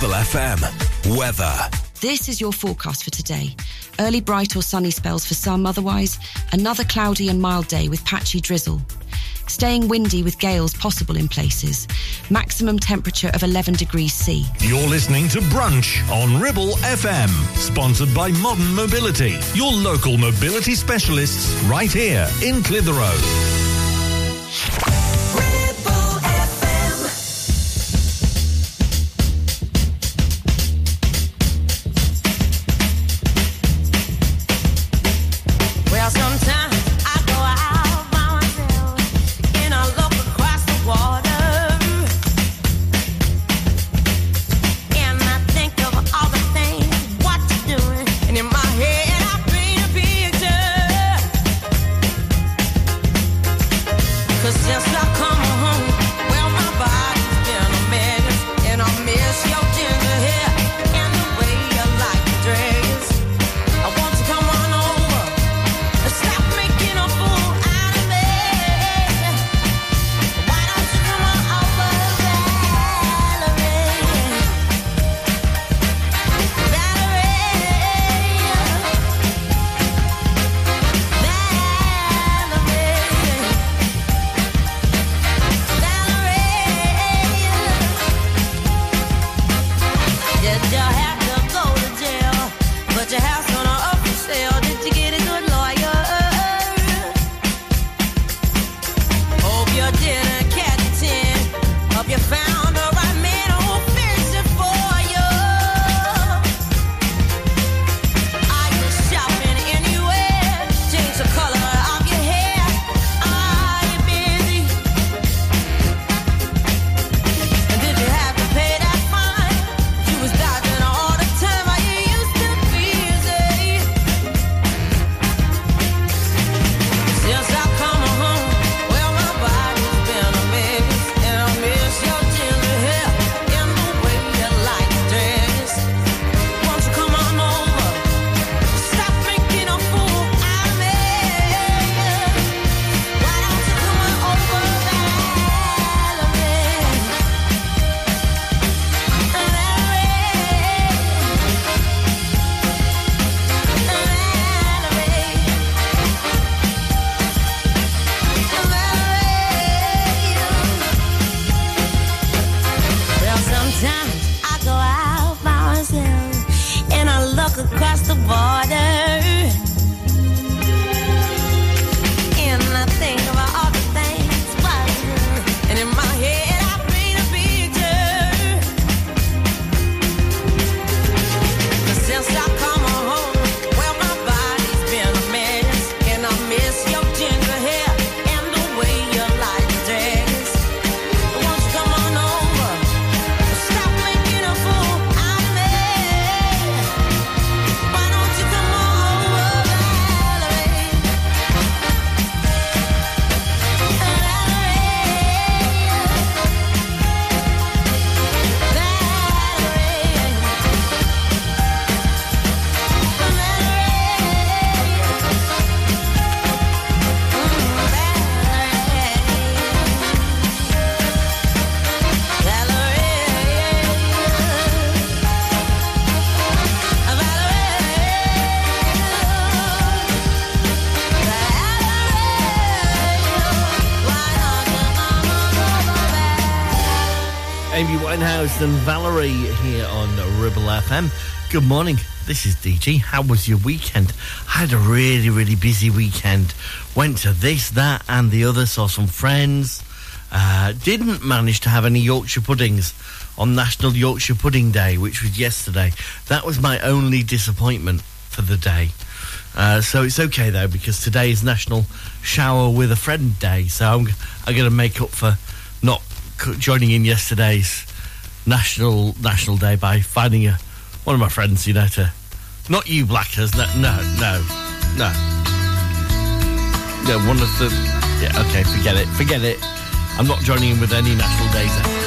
Ribble FM. Weather. This is your forecast for today. Early bright or sunny spells for some, otherwise, another cloudy and mild day with patchy drizzle. Staying windy with gales possible in places. Maximum temperature of 11 degrees C. You're listening to Brunch on Ribble FM, sponsored by Modern Mobility, your local mobility specialists right here in Clitheroe. Winehouse and Valerie here on Ribble FM. Good morning. This is DG. How was your weekend? I had a really, really busy weekend. Went to this, that, and the other. Saw some friends. Uh, didn't manage to have any Yorkshire puddings on National Yorkshire Pudding Day, which was yesterday. That was my only disappointment for the day. Uh, so it's okay though because today is National Shower with a Friend Day. So I'm, I'm going to make up for not joining in yesterday's National National Day by finding a, one of my friends, you know, to not you blackers, no, no, no, no, no. One of the yeah, okay, forget it, forget it. I'm not joining in with any National Days.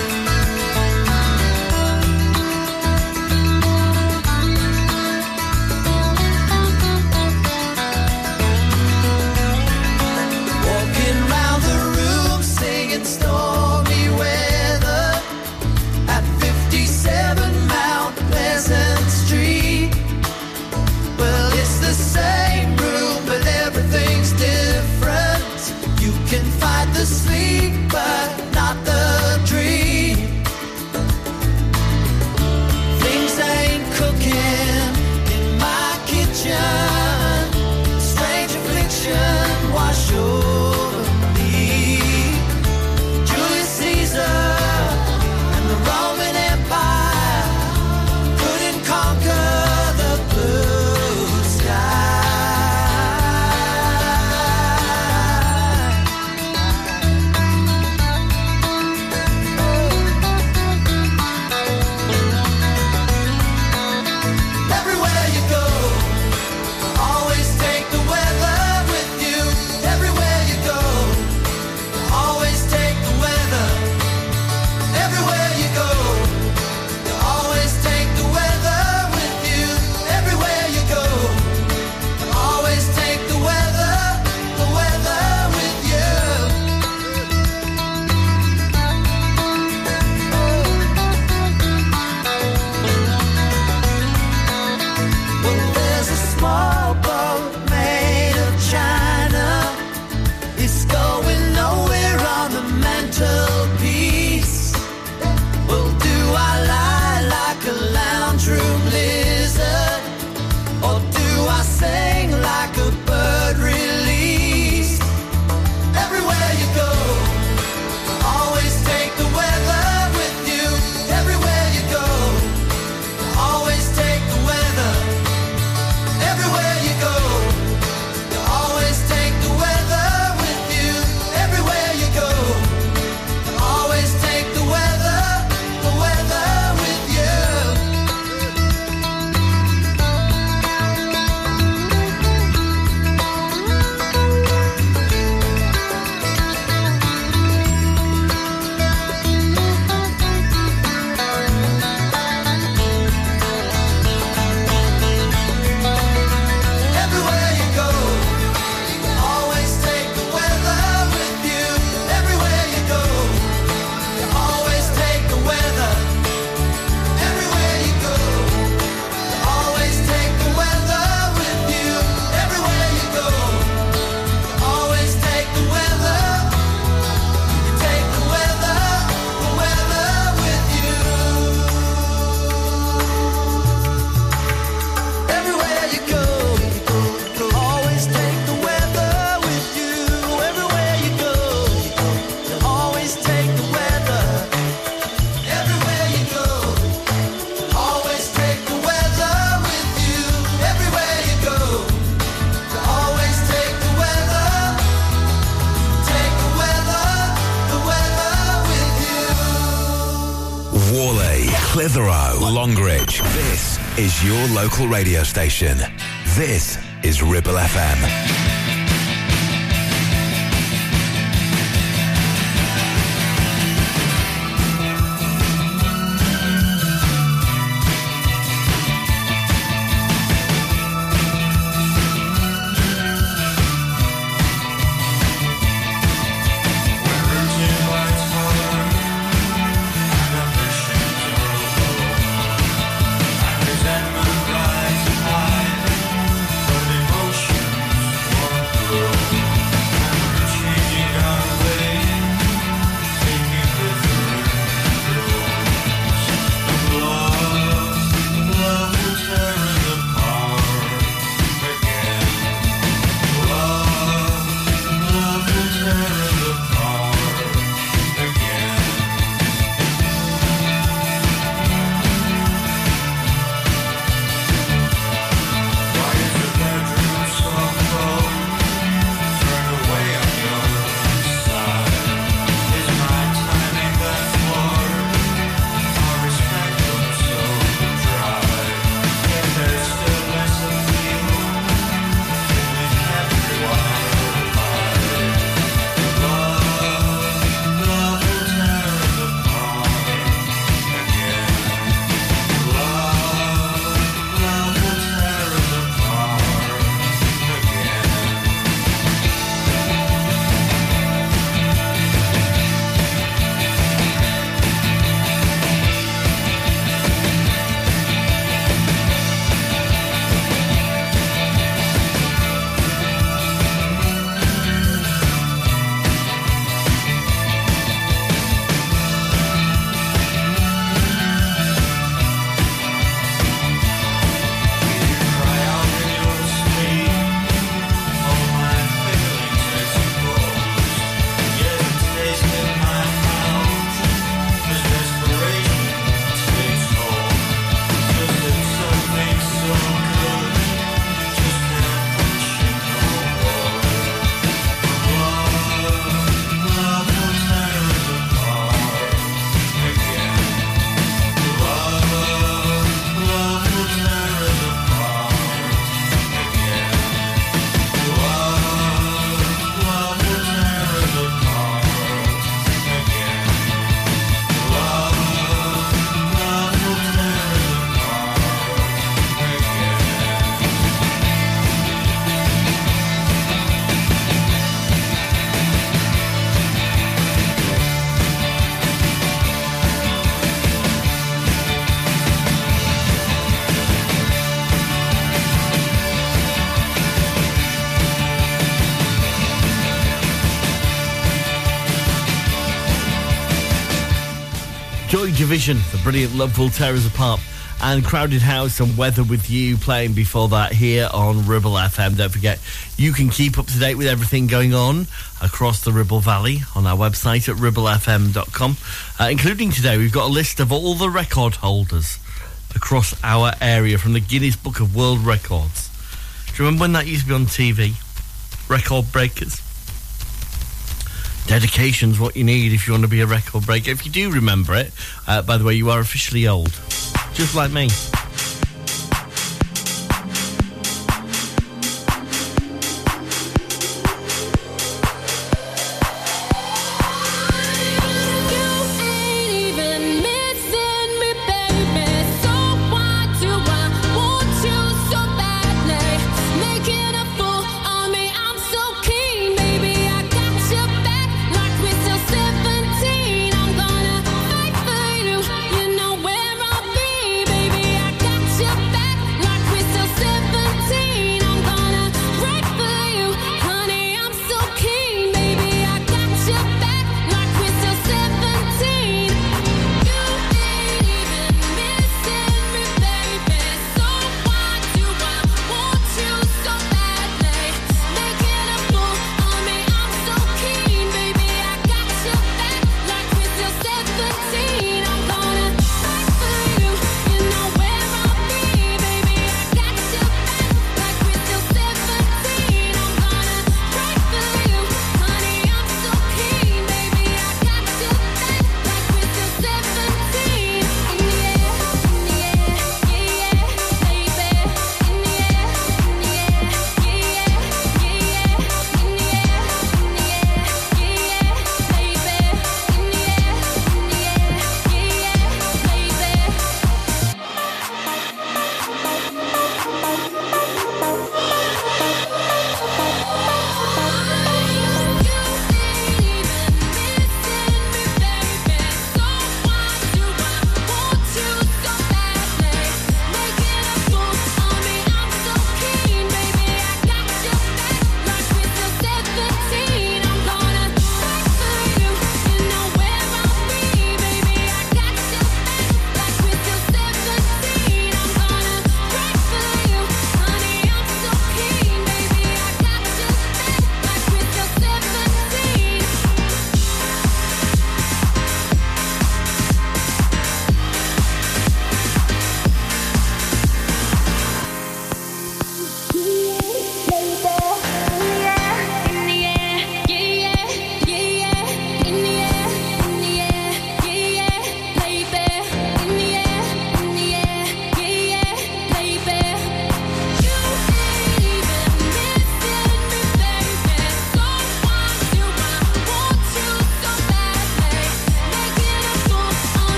Local radio station. This is Ribble FM. Division, the brilliant Love Will Tear Us Apart, and Crowded House and Weather with You playing before that here on Ribble FM. Don't forget, you can keep up to date with everything going on across the Ribble Valley on our website at ribblefm.com. Uh, including today, we've got a list of all the record holders across our area from the Guinness Book of World Records. Do you remember when that used to be on TV? Record breakers. Dedication's what you need if you want to be a record breaker. If you do remember it, uh, by the way, you are officially old, just like me.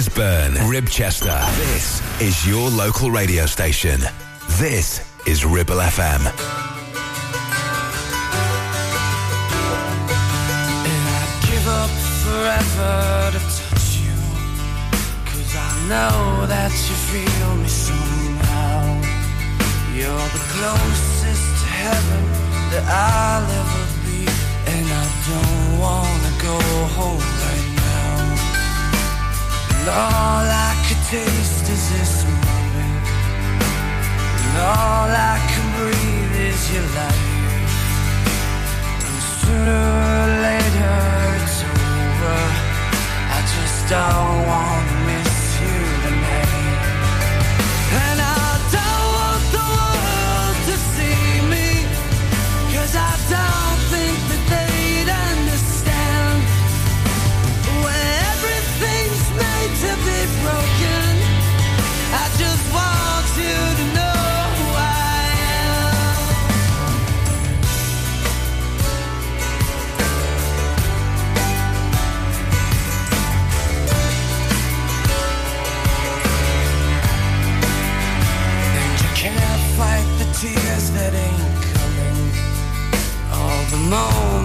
Gisburn, Ribchester. This is your local radio station. This is Ribble FM. And I'd give up forever to touch you. Cause I know that you feel me somehow. You're the closest to heaven that I'll ever be. And I don't wanna go home. And all I could taste is this moment. And all I can breathe is your life. And sooner or later it's over. I just don't wanna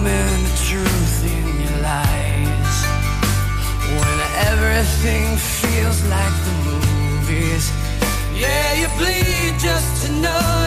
moment the truth in your lies. When everything feels like the movies. Yeah, you bleed just to know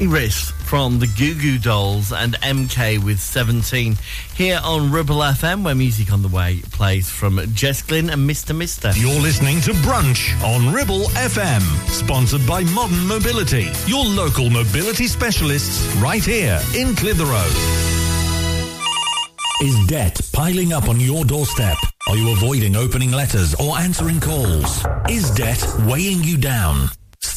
Iris from the Goo Goo Dolls and MK with 17 here on Ribble FM, where music on the way plays from Jess Glynne and Mr. Mister. You're listening to Brunch on Ribble FM, sponsored by Modern Mobility, your local mobility specialists right here in Clitheroe. Is debt piling up on your doorstep? Are you avoiding opening letters or answering calls? Is debt weighing you down?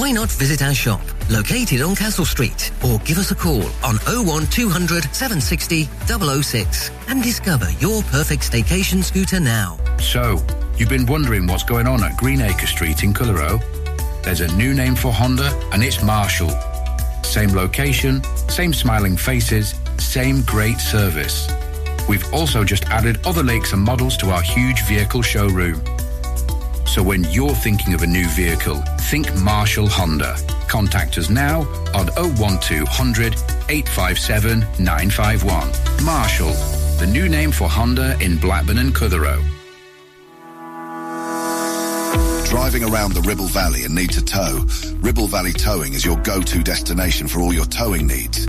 Why not visit our shop, located on Castle Street, or give us a call on 01200 760 006 and discover your perfect staycation scooter now. So, you've been wondering what's going on at Greenacre Street in Clitheroe? There's a new name for Honda, and it's Marshall. Same location, same smiling faces, same great service. We've also just added other lakes and models to our huge vehicle showroom. So when you're thinking of a new vehicle, think Marshall Honda. Contact us now on 01200 857 951. Marshall, the new name for Honda in Blackburn and Clitheroe. Driving around the Ribble Valley and need to tow? Ribble Valley Towing is your go-to destination for all your towing needs.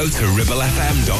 go to ribblefm.com.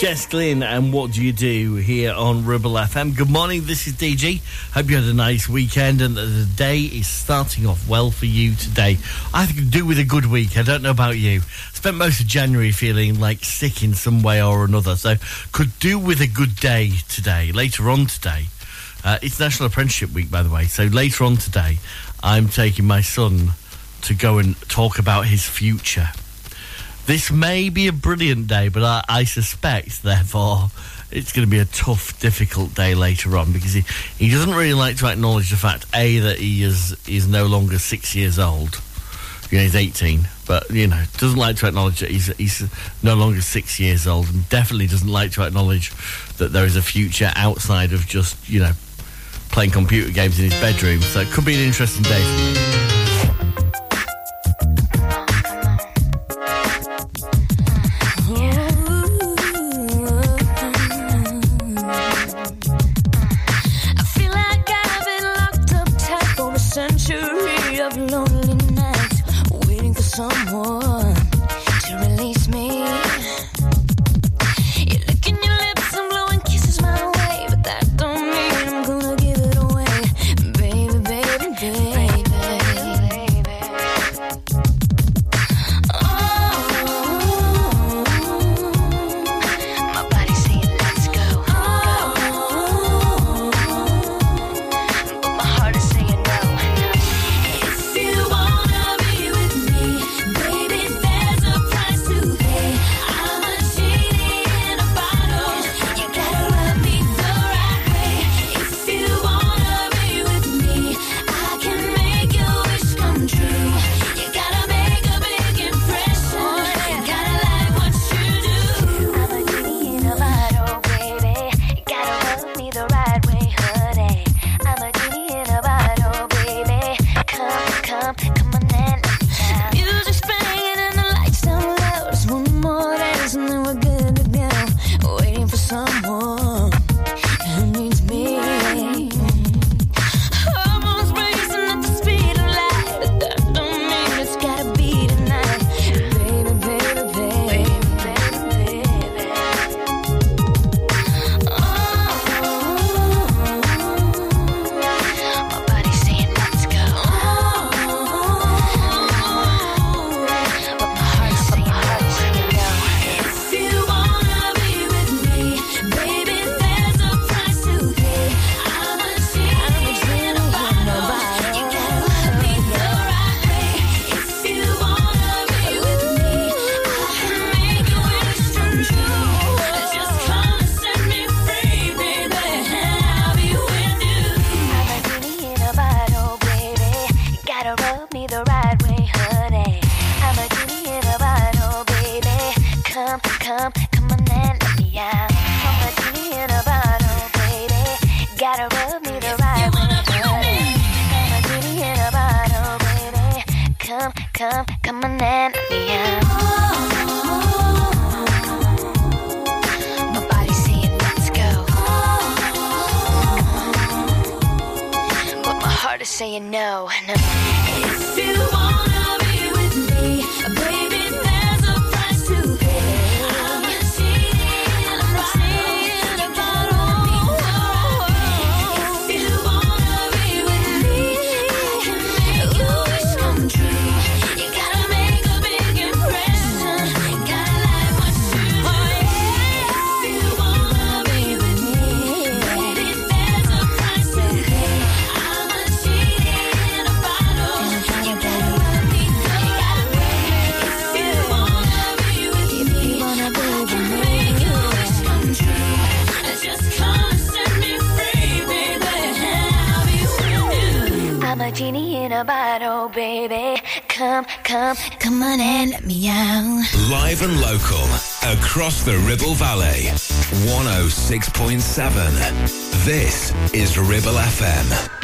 Jess Glynne and What Do You Do here on Ribble FM. Good morning, this is DG. Hope you had a nice weekend and that the day is starting off well for you today. I could do with a good week, I don't know about you. Spent most of January feeling like sick in some way or another, so could do with a good day today, later on today. Uh, it's National Apprenticeship Week, by the way, so later on today, I'm taking my son to go and talk about his future this may be a brilliant day, but I, I suspect, therefore, it's going to be a tough, difficult day later on because he, he doesn't really like to acknowledge the fact a that he is is no longer six years old. You know, he's eighteen, but you know doesn't like to acknowledge that he's he's no longer six years old, and definitely doesn't like to acknowledge that there is a future outside of just you know playing computer games in his bedroom. So it could be an interesting day. come on. Live and local, across the Ribble Valley. 106.7. This is Ribble FM.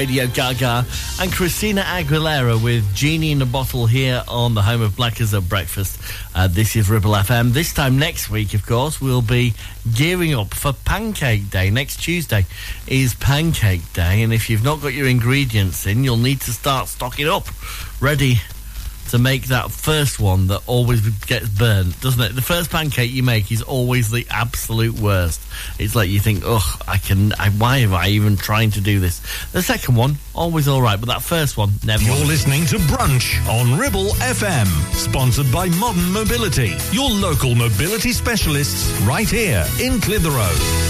Radio Gaga and Christina Aguilera with Genie in a Bottle here on the home of Blackers at Breakfast. Uh, this is Ribble FM. This time next week, of course, we'll be gearing up for Pancake Day. Next Tuesday is Pancake Day, and if you've not got your ingredients in, you'll need to start stocking up, ready to make that first one that always gets burnt, doesn't it? The first pancake you make is always the absolute worst. It's like you think, oh, I can, I, why am I even trying to do this? The second one, always all right, but that first one, never. You're listening to Brunch on Ribble FM, sponsored by Modern Mobility, your local mobility specialists right here in Clitheroe.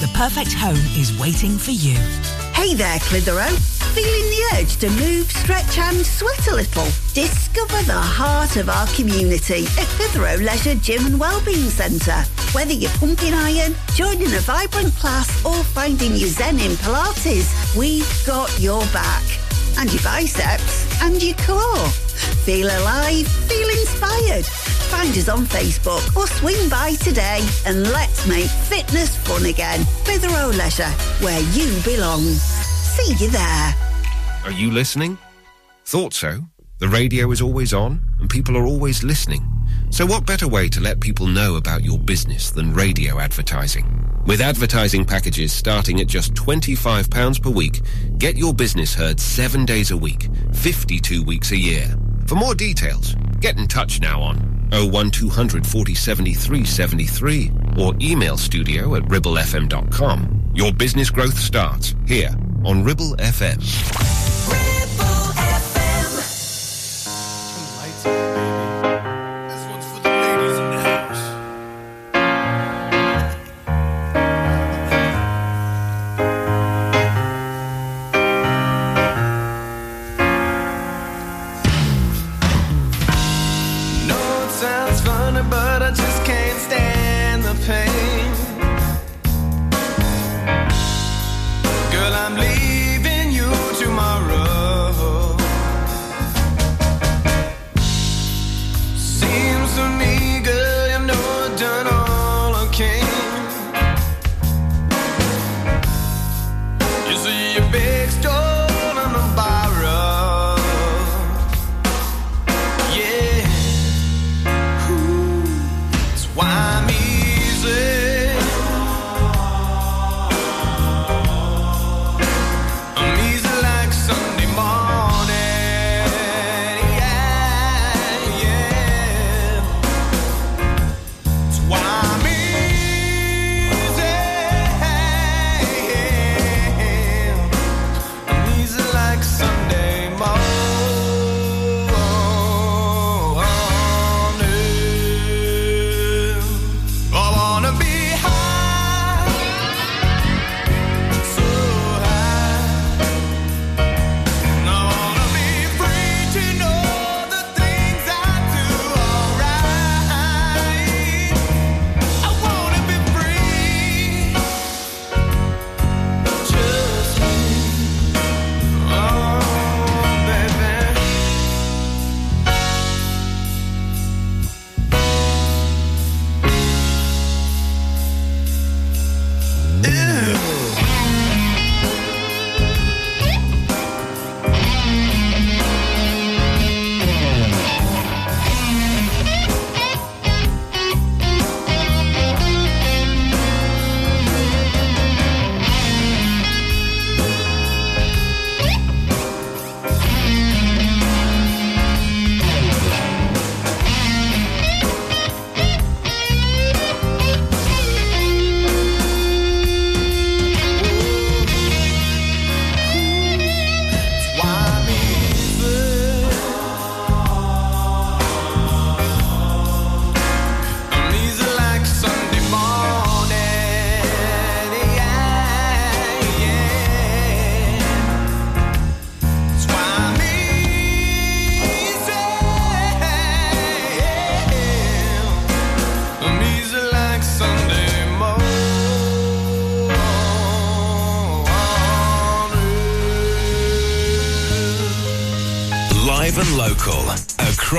the perfect home is waiting for you. Hey there, Clitheroe. Feeling the urge to move, stretch and sweat a little? Discover the heart of our community at Clitheroe Leisure Gym and Wellbeing Centre. Whether you're pumping iron, joining a vibrant class or finding your zen in Pilates, we've got your back. And your biceps and your core. Feel alive, feel inspired. Find us on Facebook or swing by today and let's make fitness fun again. Clitheroe Leisure, where you belong. See you there. Are you listening? Thought so. The radio is always on and people are always listening. So what better way to let people know about your business than radio advertising? With advertising packages starting at just £25 per week, get your business heard seven days a week, 52 weeks a year. For more details, get in touch now on 01200 40 73 73 or email studio at ribblefm.com. Your business growth starts here on Ribble FM.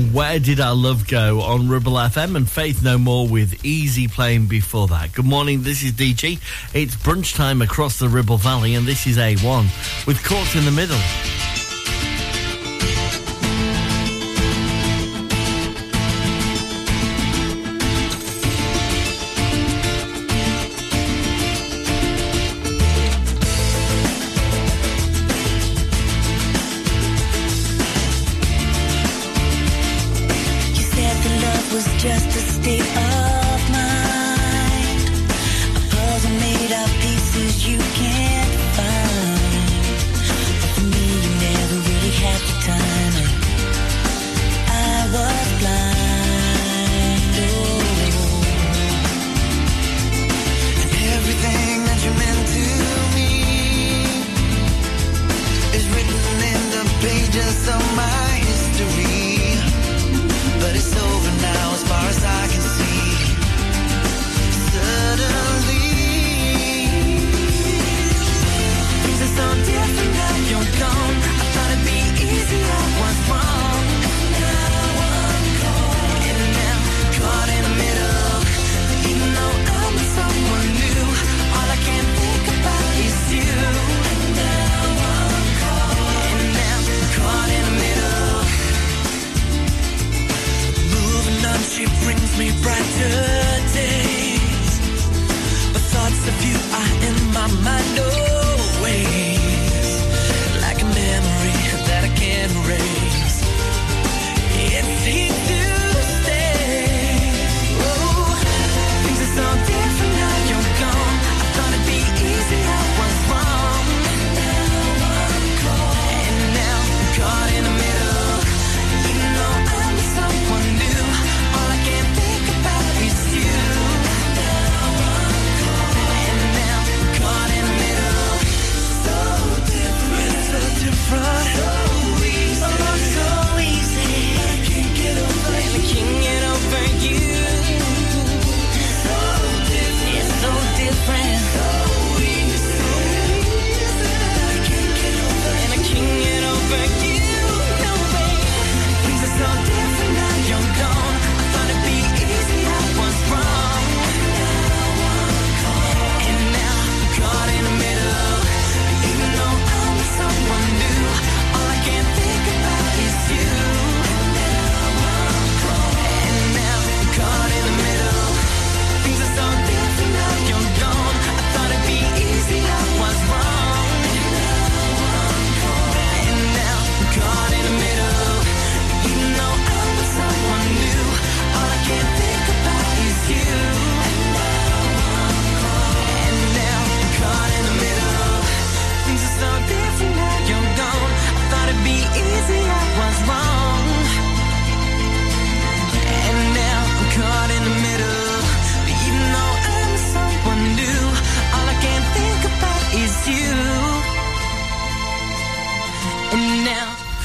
Where Did Our Love Go on Ribble FM and Faith No More with Easy Playing before that. Good morning, this is DG. It's brunch time across the Ribble Valley and this is A1 with Caught in the Middle.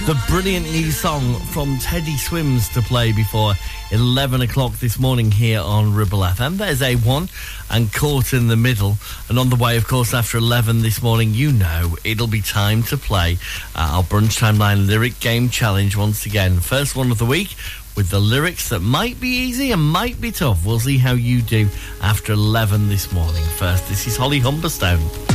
The brilliant new song from Teddy Swims to play before 11 o'clock this morning here on Ribble FM. There's A1 and Caught in the Middle. And on the way, of course, after 11 this morning, you know it'll be time to play uh, our Brunch Timeline Lyric Game Challenge once again. First one of the week with the lyrics that might be easy and might be tough. We'll see how you do after 11 this morning. First, this is Holly Humberstone.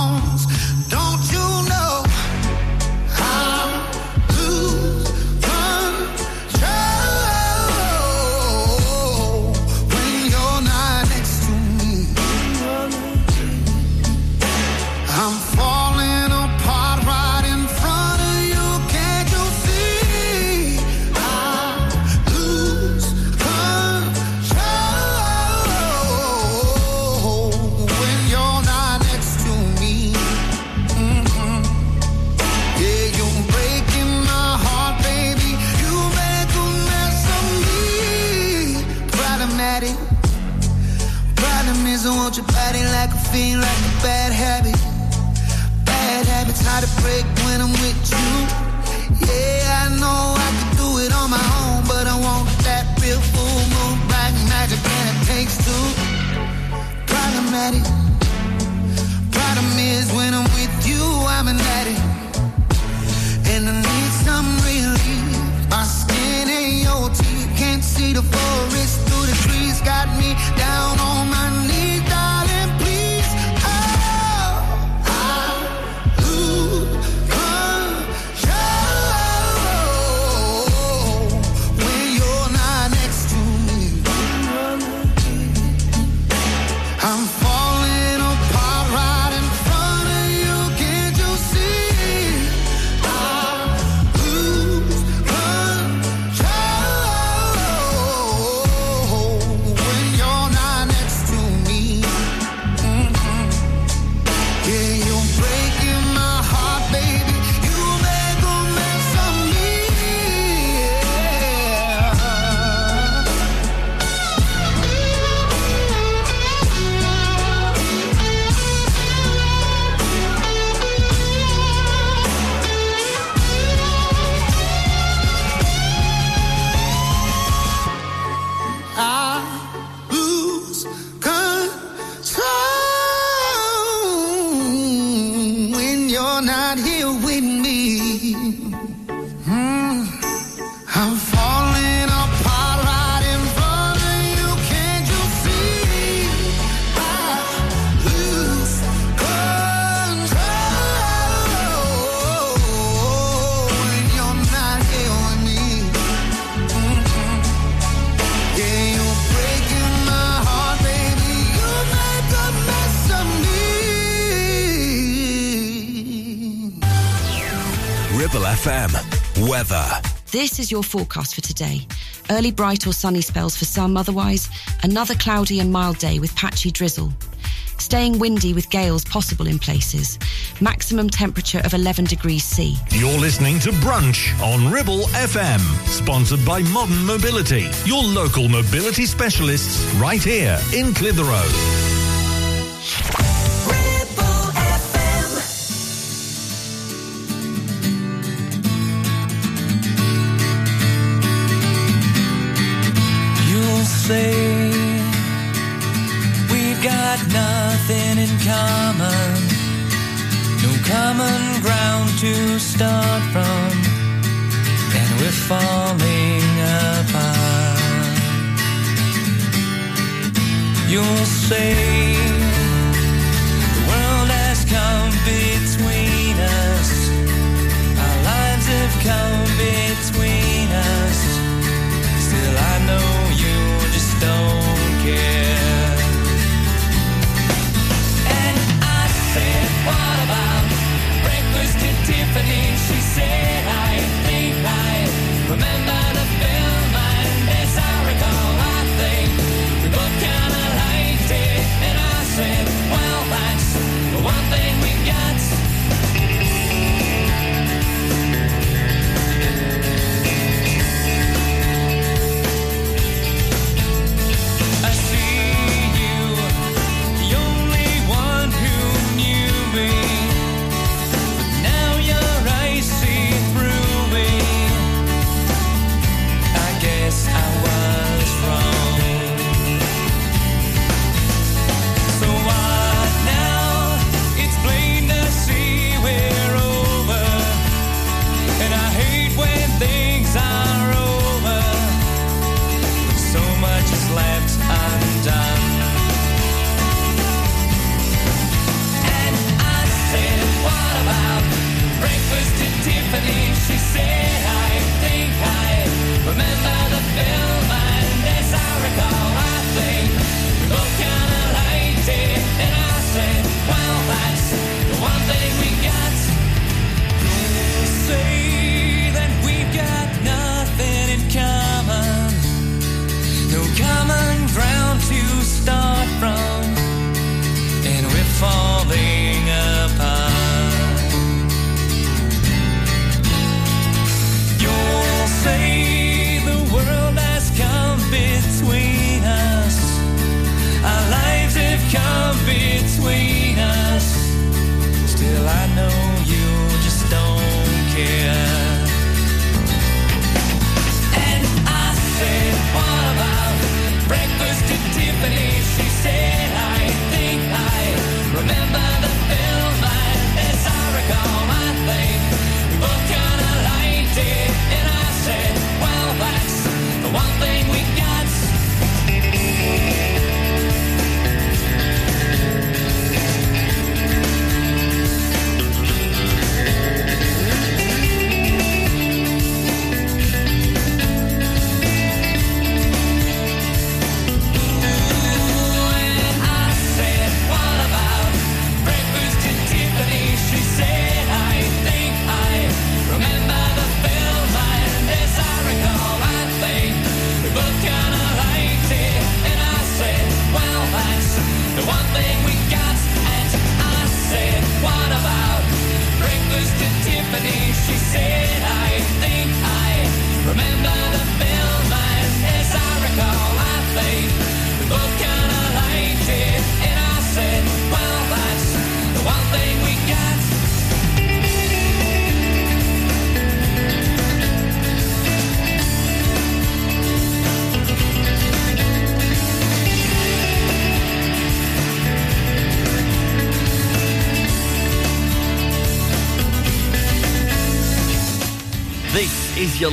FM. Weather. This is your forecast for today. Early bright or sunny spells for some, otherwise, another cloudy and mild day with patchy drizzle. Staying windy with gales possible in places. Maximum temperature of 11 degrees C. You're listening to Brunch on Ribble FM, sponsored by Modern Mobility, your local mobility specialists right here in Clitheroe. say we've got nothing in common, no common ground to start from, and we're falling apart. You'll say the world has come between us, our lives have come between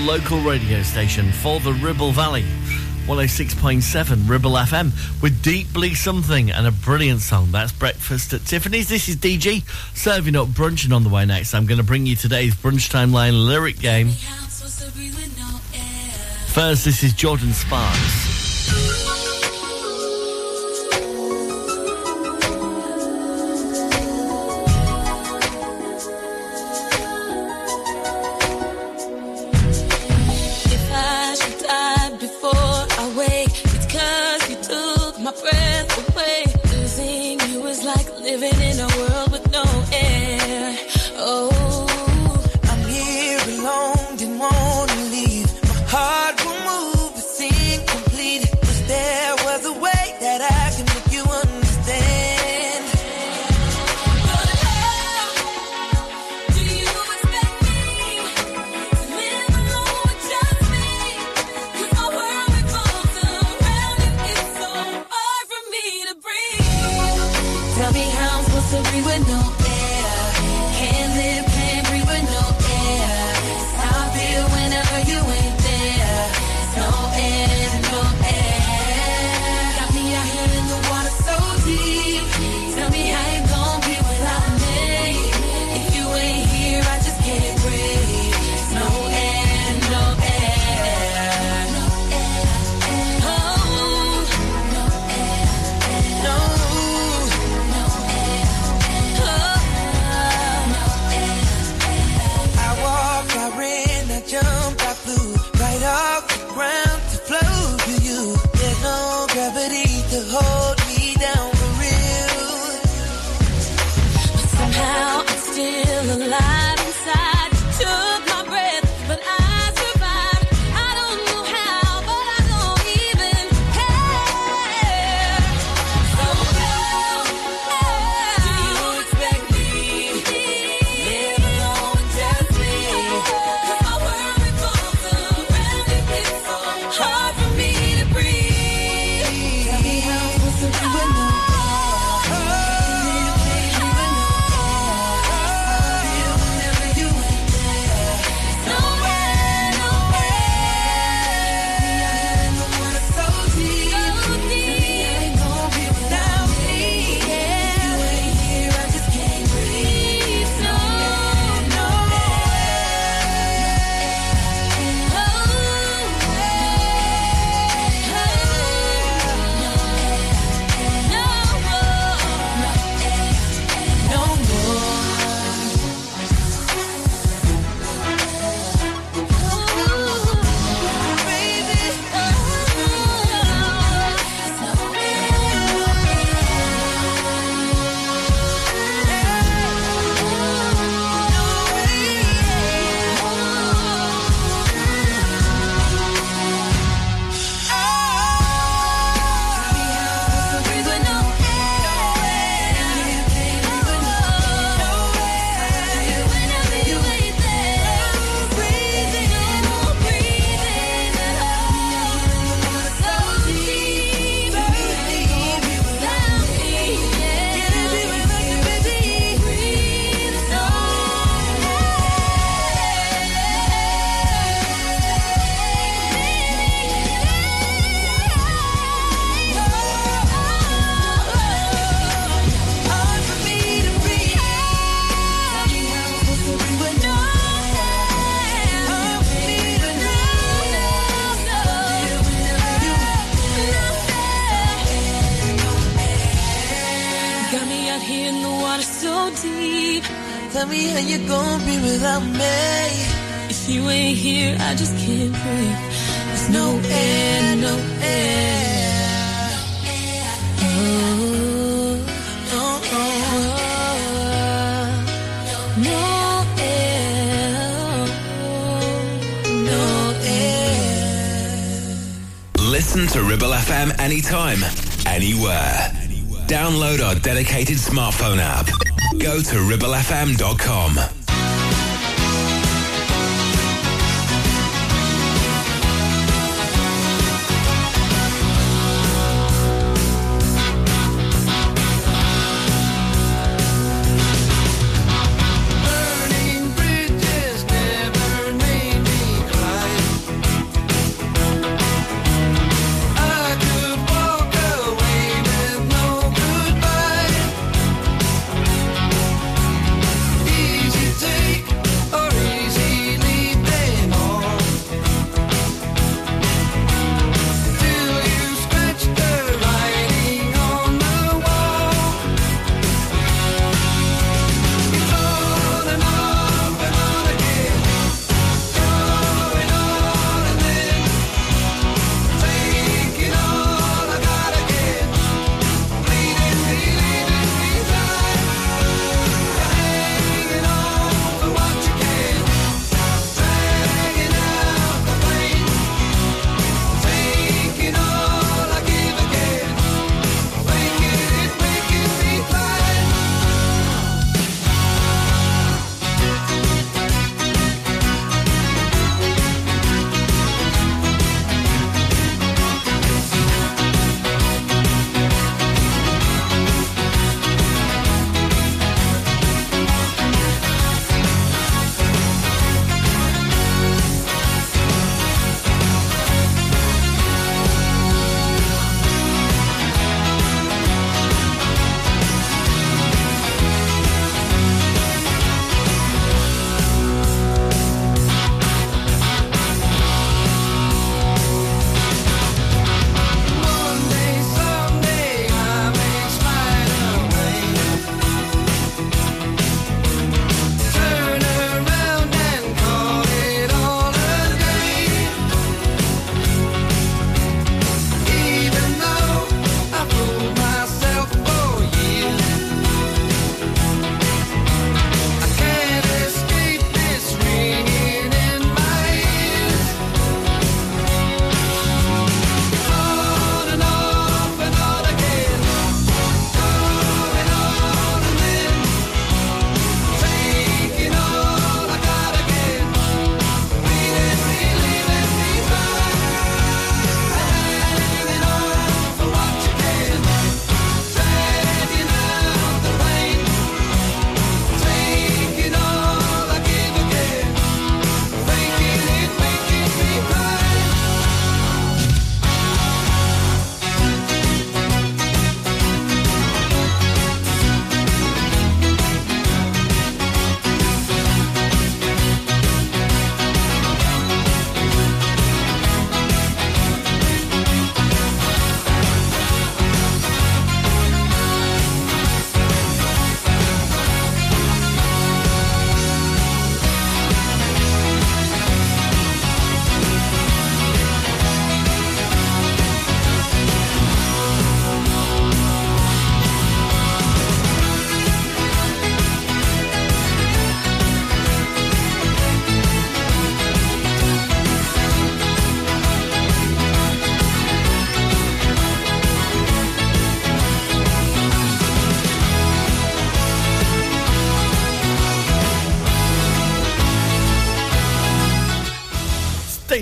local radio station for the Ribble Valley. 106.7 Ribble FM with Deep Blue Something and a brilliant song. That's Breakfast at Tiffany's. This is DG serving up brunch, and on the way next, I'm going to bring you today's Brunch Timeline lyric game. First, this is Jordin Sparks.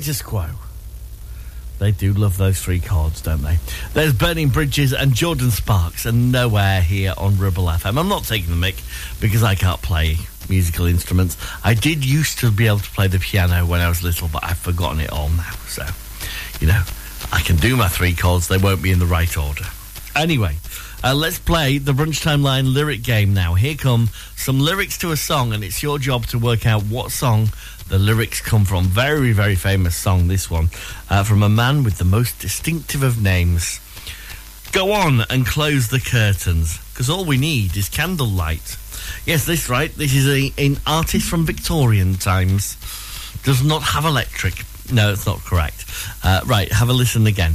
Status quo. They do love those three chords, don't they? There's Burning Bridges and Jordin Sparks and Nowhere here on Ribble FM. I'm not taking the mic because I can't play musical instruments. I did used to be able to play the piano when I was little, but I've forgotten it all now. So, you know, I can do my three chords, they won't be in the right order. Anyway, uh, let's play the Brunch Timeline lyric game now. Here come some lyrics to a song, and it's your job to work out what song the lyrics come from. Very, very famous song, this one, uh, from a man with the most distinctive of names. Go on and close the curtains, because all we need is candlelight. Yes, this right. This is a, an artist from Victorian times. Does not have electric. No, it's not correct. Uh, right, have a listen again.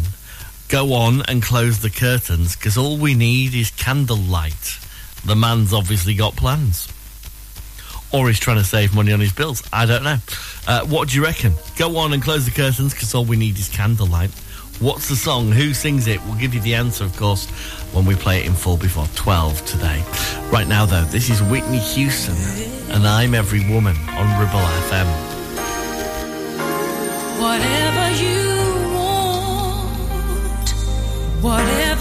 Go on and close the curtains, because all we need is candlelight. The man's obviously got plans. Or he's trying to save money on his bills. I don't know. Uh, what do you reckon? Go on and close the curtains, because all we need is candlelight. What's the song? Who sings it? We'll give you the answer, of course, when we play it in full before 12 today. Right now, though, this is Whitney Houston, and I'm Every Woman on Ribble FM. Whatever you want, whatever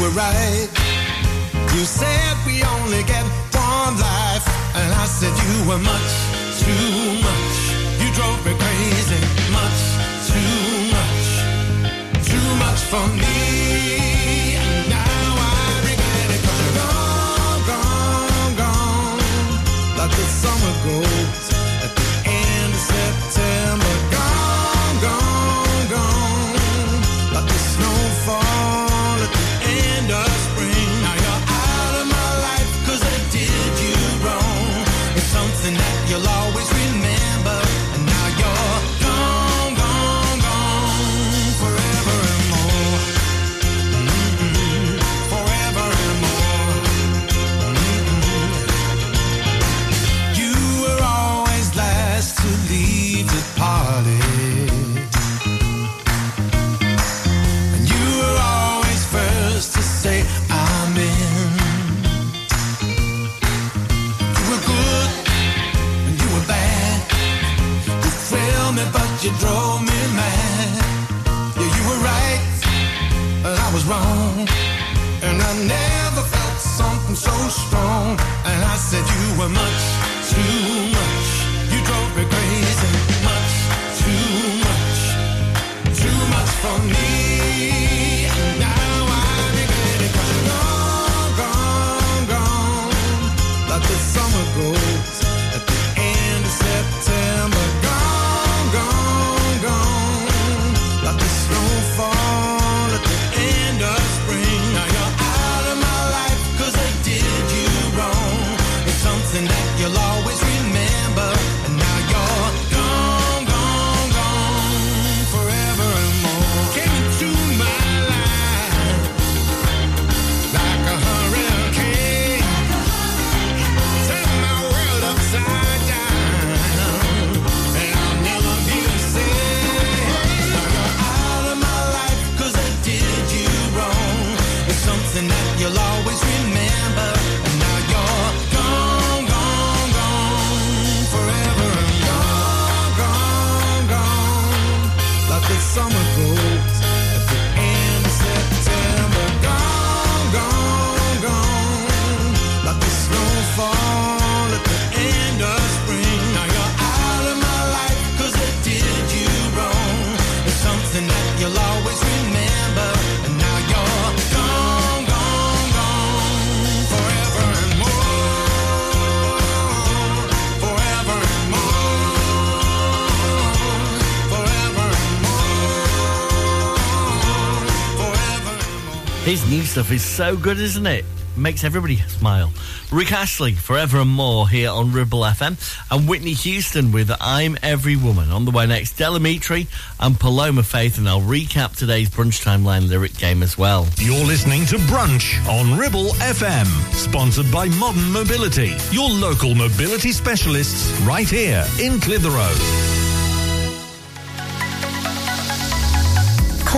Were right. You said we only get one life, and I said you were much too much. You drove me crazy, much too much, too much for me. And now I regret it you're gone, gone, gone, like the summer goes stuff is so good, isn't it? Makes everybody smile. Rick Astley, Forever and More, here on Ribble FM, and Whitney Houston with I'm Every Woman. On the way next, Del Amitri and Paloma Faith, and I'll recap today's Brunch Timeline lyric game as well. You're listening to Brunch on Ribble FM, sponsored by Modern Mobility, your local mobility specialists right here in Clitheroe.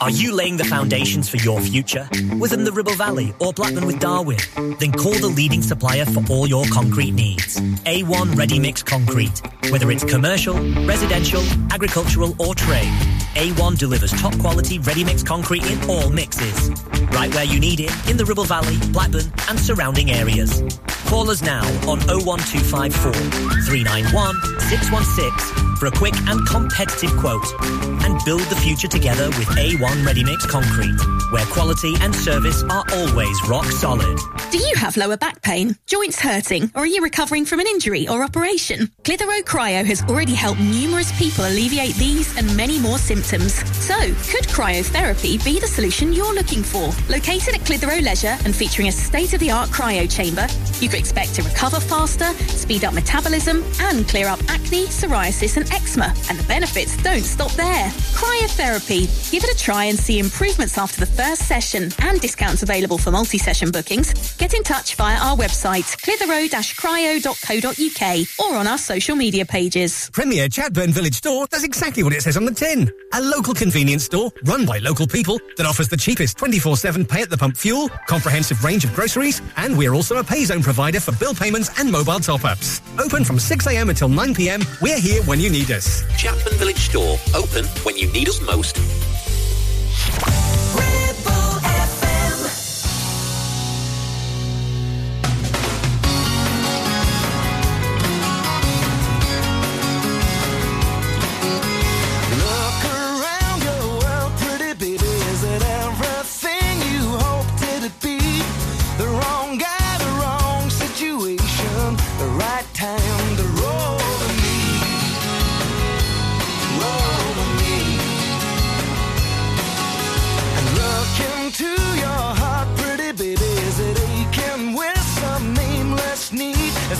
Are you laying the foundations for your future? Within the Ribble Valley or Blackburn with Darwen? Then call the leading supplier for all your concrete needs. A1 Ready Mix Concrete. Whether it's commercial, residential, agricultural or trade, A1 delivers top quality ready mix concrete in all mixes. Right where you need it, in the Ribble Valley, Blackburn and surrounding areas. Call us now on 01254 391 616 for a quick and competitive quote. And build the future together with A1 Ready Mix Concrete, where quality and service are always rock solid. Do you have lower back pain, joints hurting, or are you recovering from an injury or operation? Clitheroe Cryo has already helped numerous people alleviate these and many more symptoms. So, could cryotherapy be the solution you're looking for? Located at Clitheroe Leisure and featuring a state-of-the-art cryo chamber, you could expect to recover faster, speed up metabolism, and clear up acne, psoriasis, and eczema. And the benefits don't stop there. Cryotherapy. Give it a try and see improvements after the first session and discounts available for multi-session bookings. Get in touch via our website, clitheroe-cryo.co.uk or on our social media pages. Premier Chatburn Village Store does exactly what it says on the tin. A local convenience store run by local people that offers the cheapest 24-7 pay at the pump fuel, comprehensive range of groceries, and we're also a pay zone provider for bill payments and mobile top-ups. Open from 6am until 9pm, we're here when you need us. Chatburn Village Store, open when you need us most.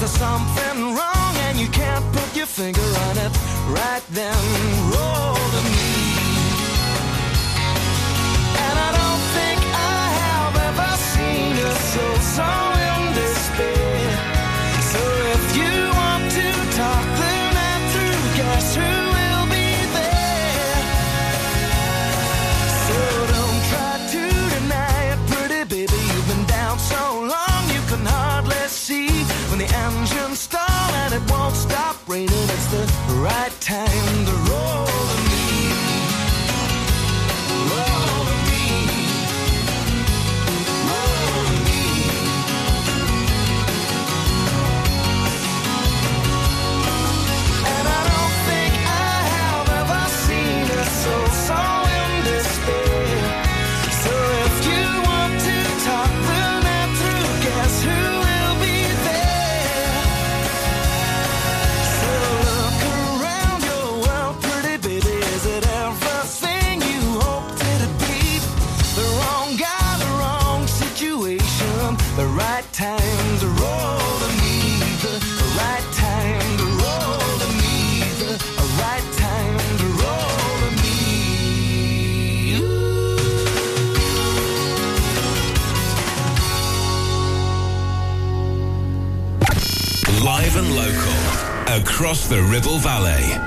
Need? There something wrong and you can't put your finger on it? Right then, roll to right time Ribble Valley.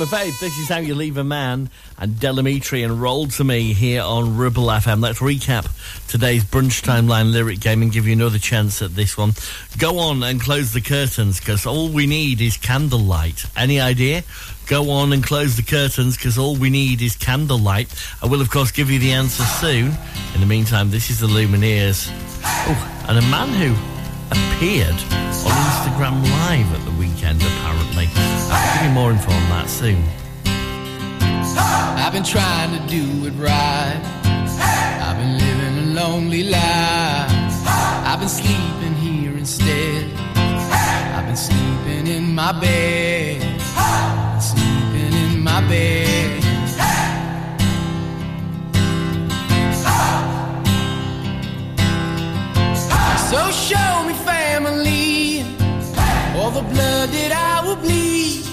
Paloma Faith, this is how you leave a man, and Del Amitri and Roll to Me here on Ribble FM. Let's recap today's brunch timeline lyric game and give you another chance at this one. Go on and close the curtains because all we need is candlelight. Any idea? Go on and close the curtains because all we need is candlelight. I will, of course, give you the answer soon. In the meantime, this is the Lumineers. Oh, and a man who appeared on Instagram Live at the weekend, apparently. I'll give you more info on that soon. I've been trying to do it right. I've been living a lonely life. I've been sleeping here instead. I've been sleeping in my bed. Sleeping in my bed. So show me family, all the blood that I will bleed.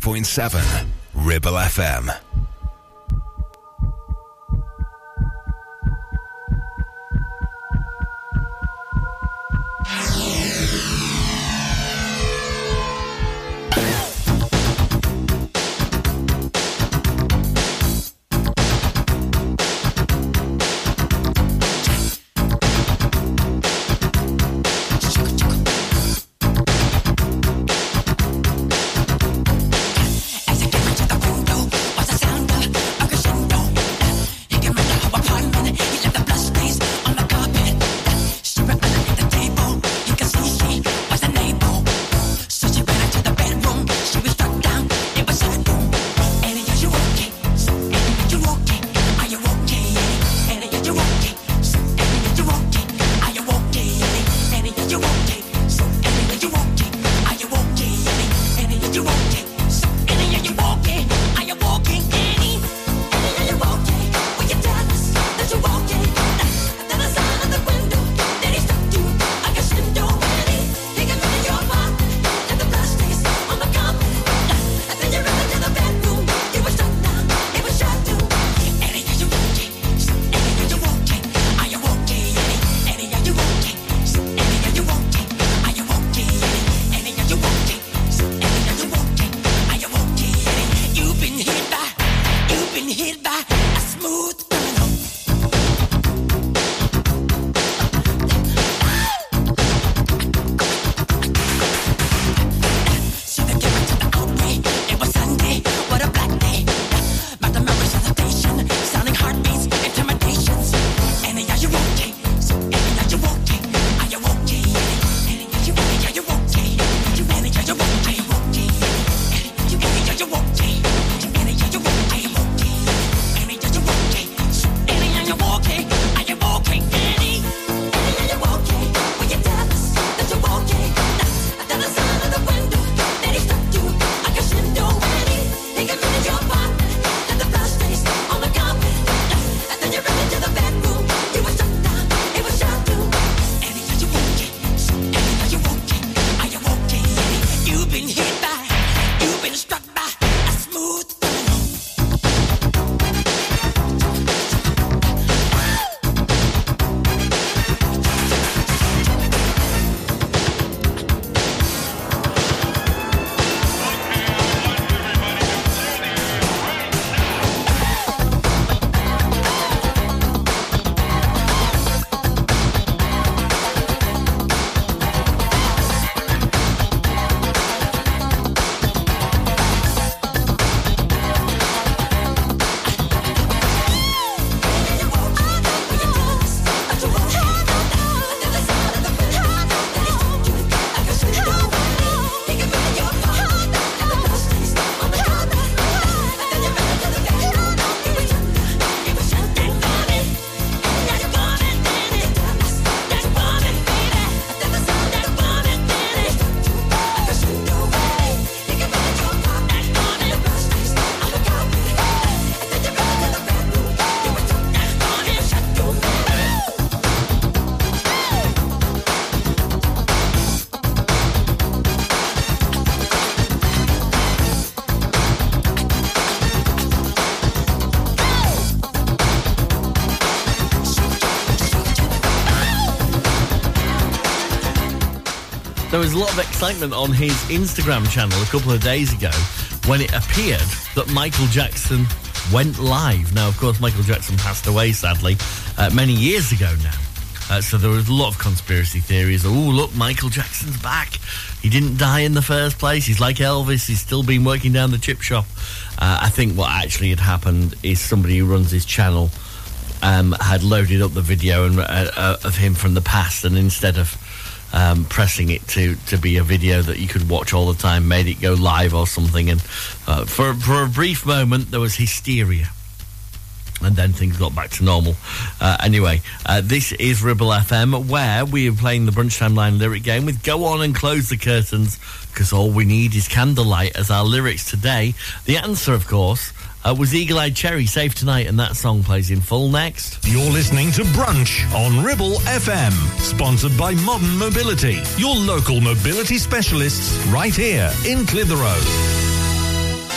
106.7 Ribble FM. Was a lot of excitement on his Instagram channel a couple of days ago when it appeared that Michael Jackson went live. Now, of course, Michael Jackson passed away, sadly, uh, many years ago now. Uh, so there was a lot of conspiracy theories. Oh, look, Michael Jackson's back. He didn't die in the first place. He's like Elvis. He's still been working down the chip shop. Uh, I think what actually had happened is somebody who runs his channel um, had loaded up the video and, uh, uh, of him from the past, and instead of um, pressing it to, to be a video that you could watch all the time, made it go live or something. And uh, for for a brief moment, there was hysteria and then things got back to normal. Uh, anyway, uh, this is Ribble FM, where we are playing the Brunchtime Line lyric game with Go On and Close the Curtains, because all we need is candlelight as our lyrics today. The answer, of course, uh, was Eagle Eye Cherry, Save Tonight, and that song plays in full next. You're listening to Brunch on Ribble FM, sponsored by Modern Mobility, your local mobility specialists right here in Clitheroe.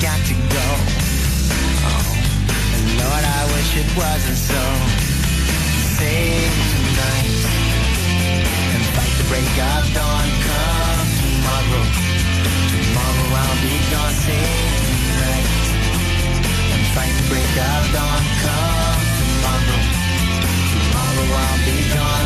Got to go. Oh, Lord, I wish it wasn't so. Save tonight and fight the break of dawn. Come tomorrow. Tomorrow I'll be gone, save tonight And fight the break of dawn Come tomorrow Tomorrow I'll be gone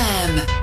FM.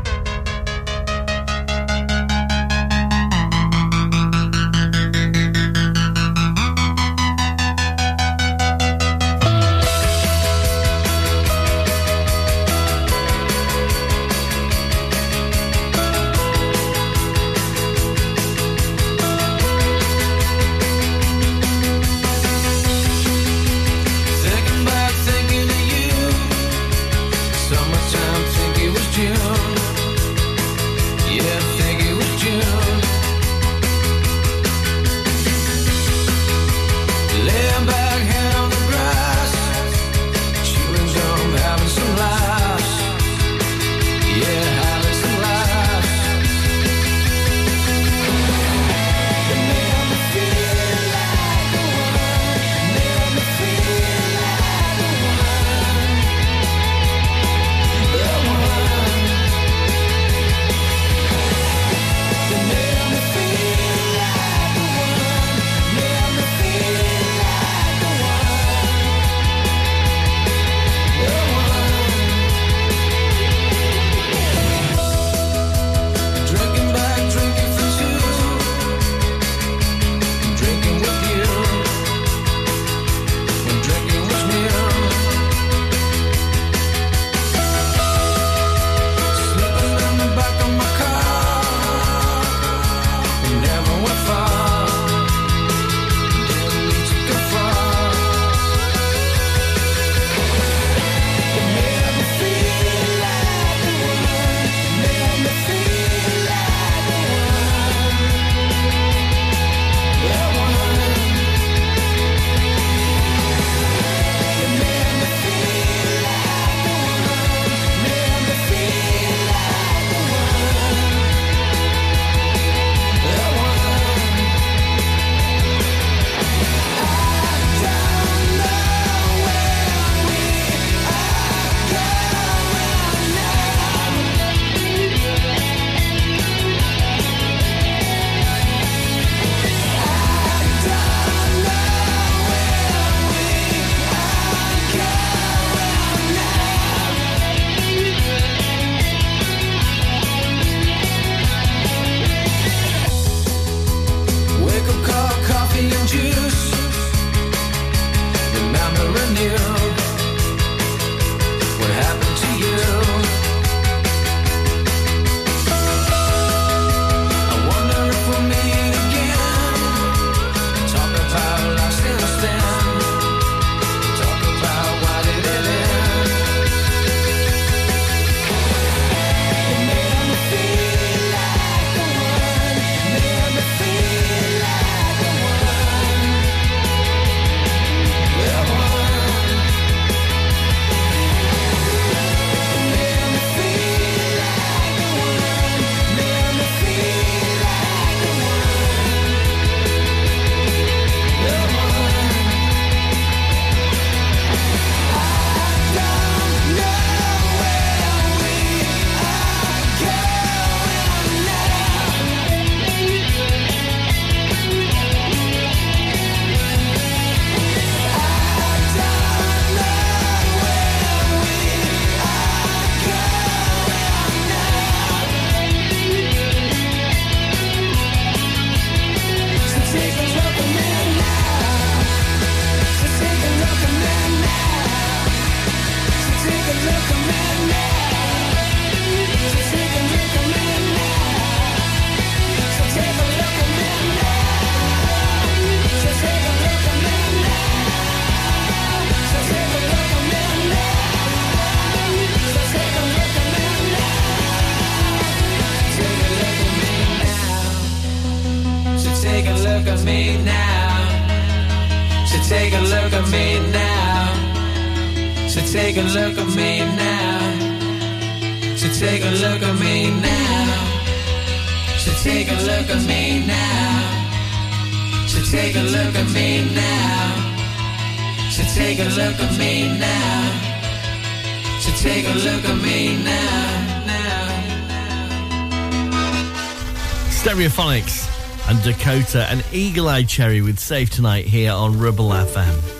Eagle Eye Cherry with Save Tonight here on Ribble FM.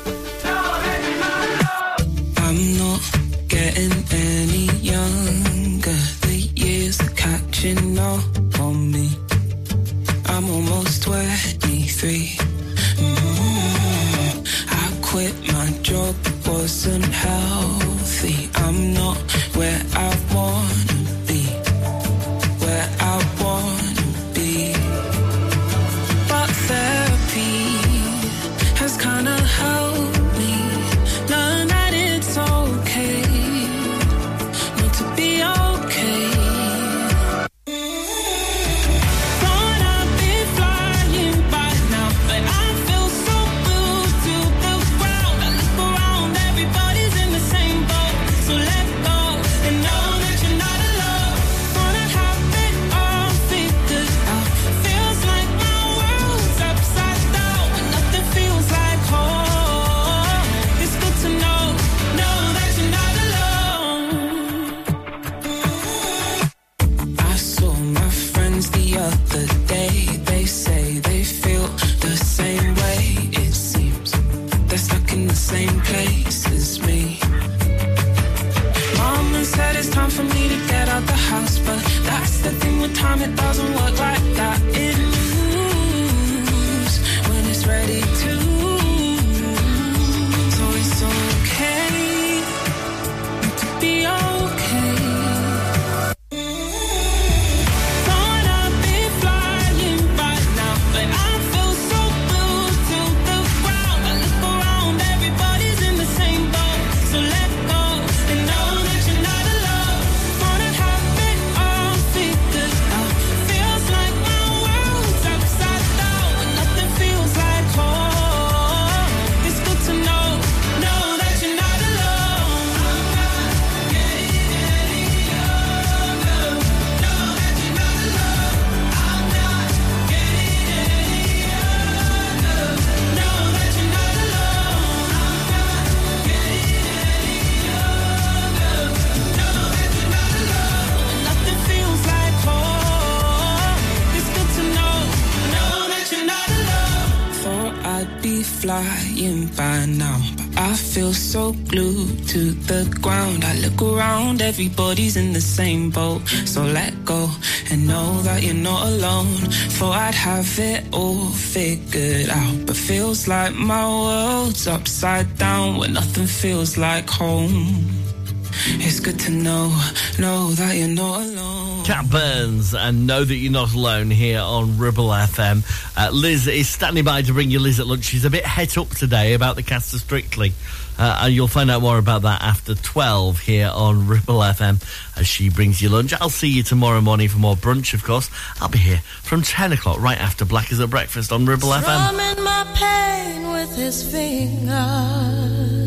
nothing feels like home. It's good to know, know that you're not alone. Cat Burns and know that you're not alone here on Ribble FM. Uh, Liz is standing by to bring you Liz at lunch. She's a bit het up today about the cast of Strictly. Uh, and you'll find out more about that after 12 here on Ribble FM as she brings you lunch. I'll see you tomorrow morning for more brunch, of course. I'll be here from 10 o'clock right after Black is at Breakfast on Ribble FM. my pain with his fingers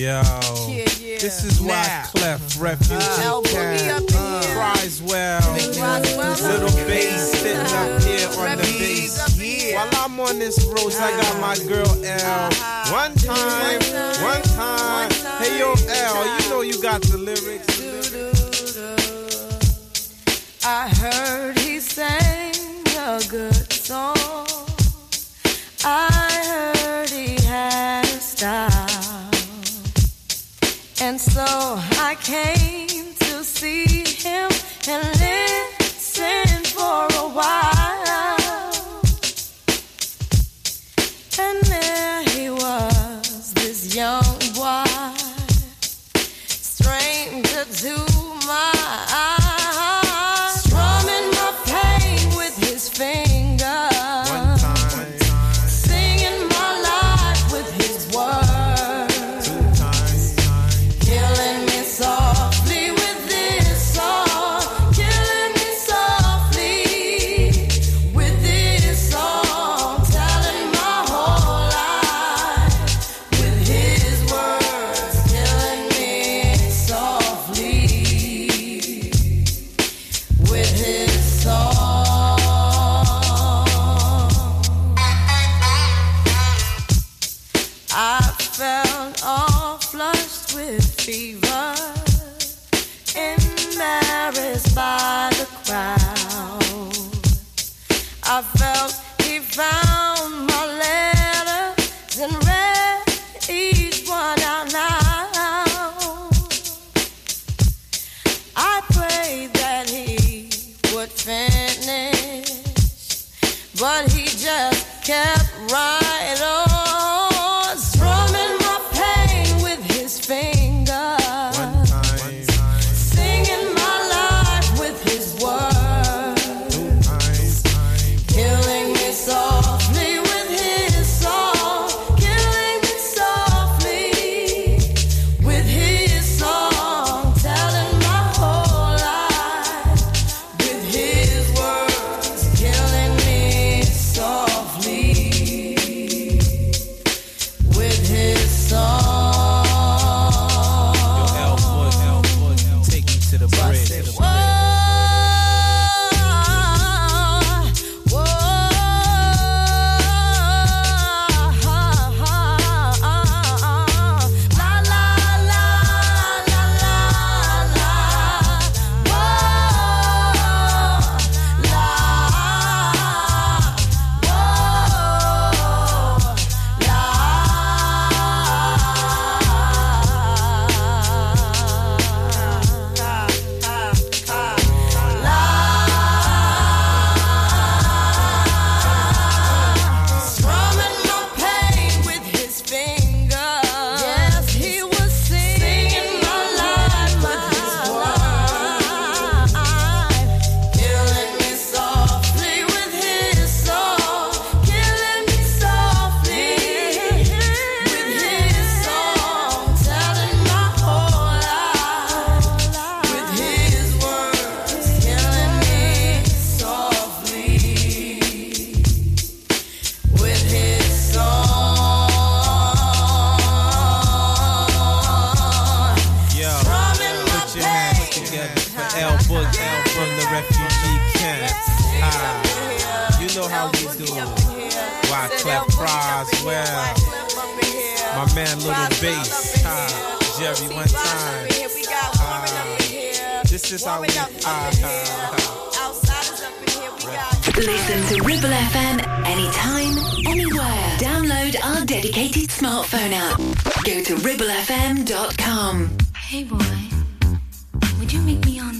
Yo. Yeah, yeah. This is why Refugee, Clef Refuge uh, cries well. Little bass sitting up here on the bass. While I'm on this roast, I got my girl L. One time, one time. Hey, yo, L, you know you got the lyrics. I heard so I came to see him and just how we. Uh, Listen to Ribble FM anytime, anywhere. Download our dedicated smartphone app. Go to ribblefm.com. Hey boy, would you meet me on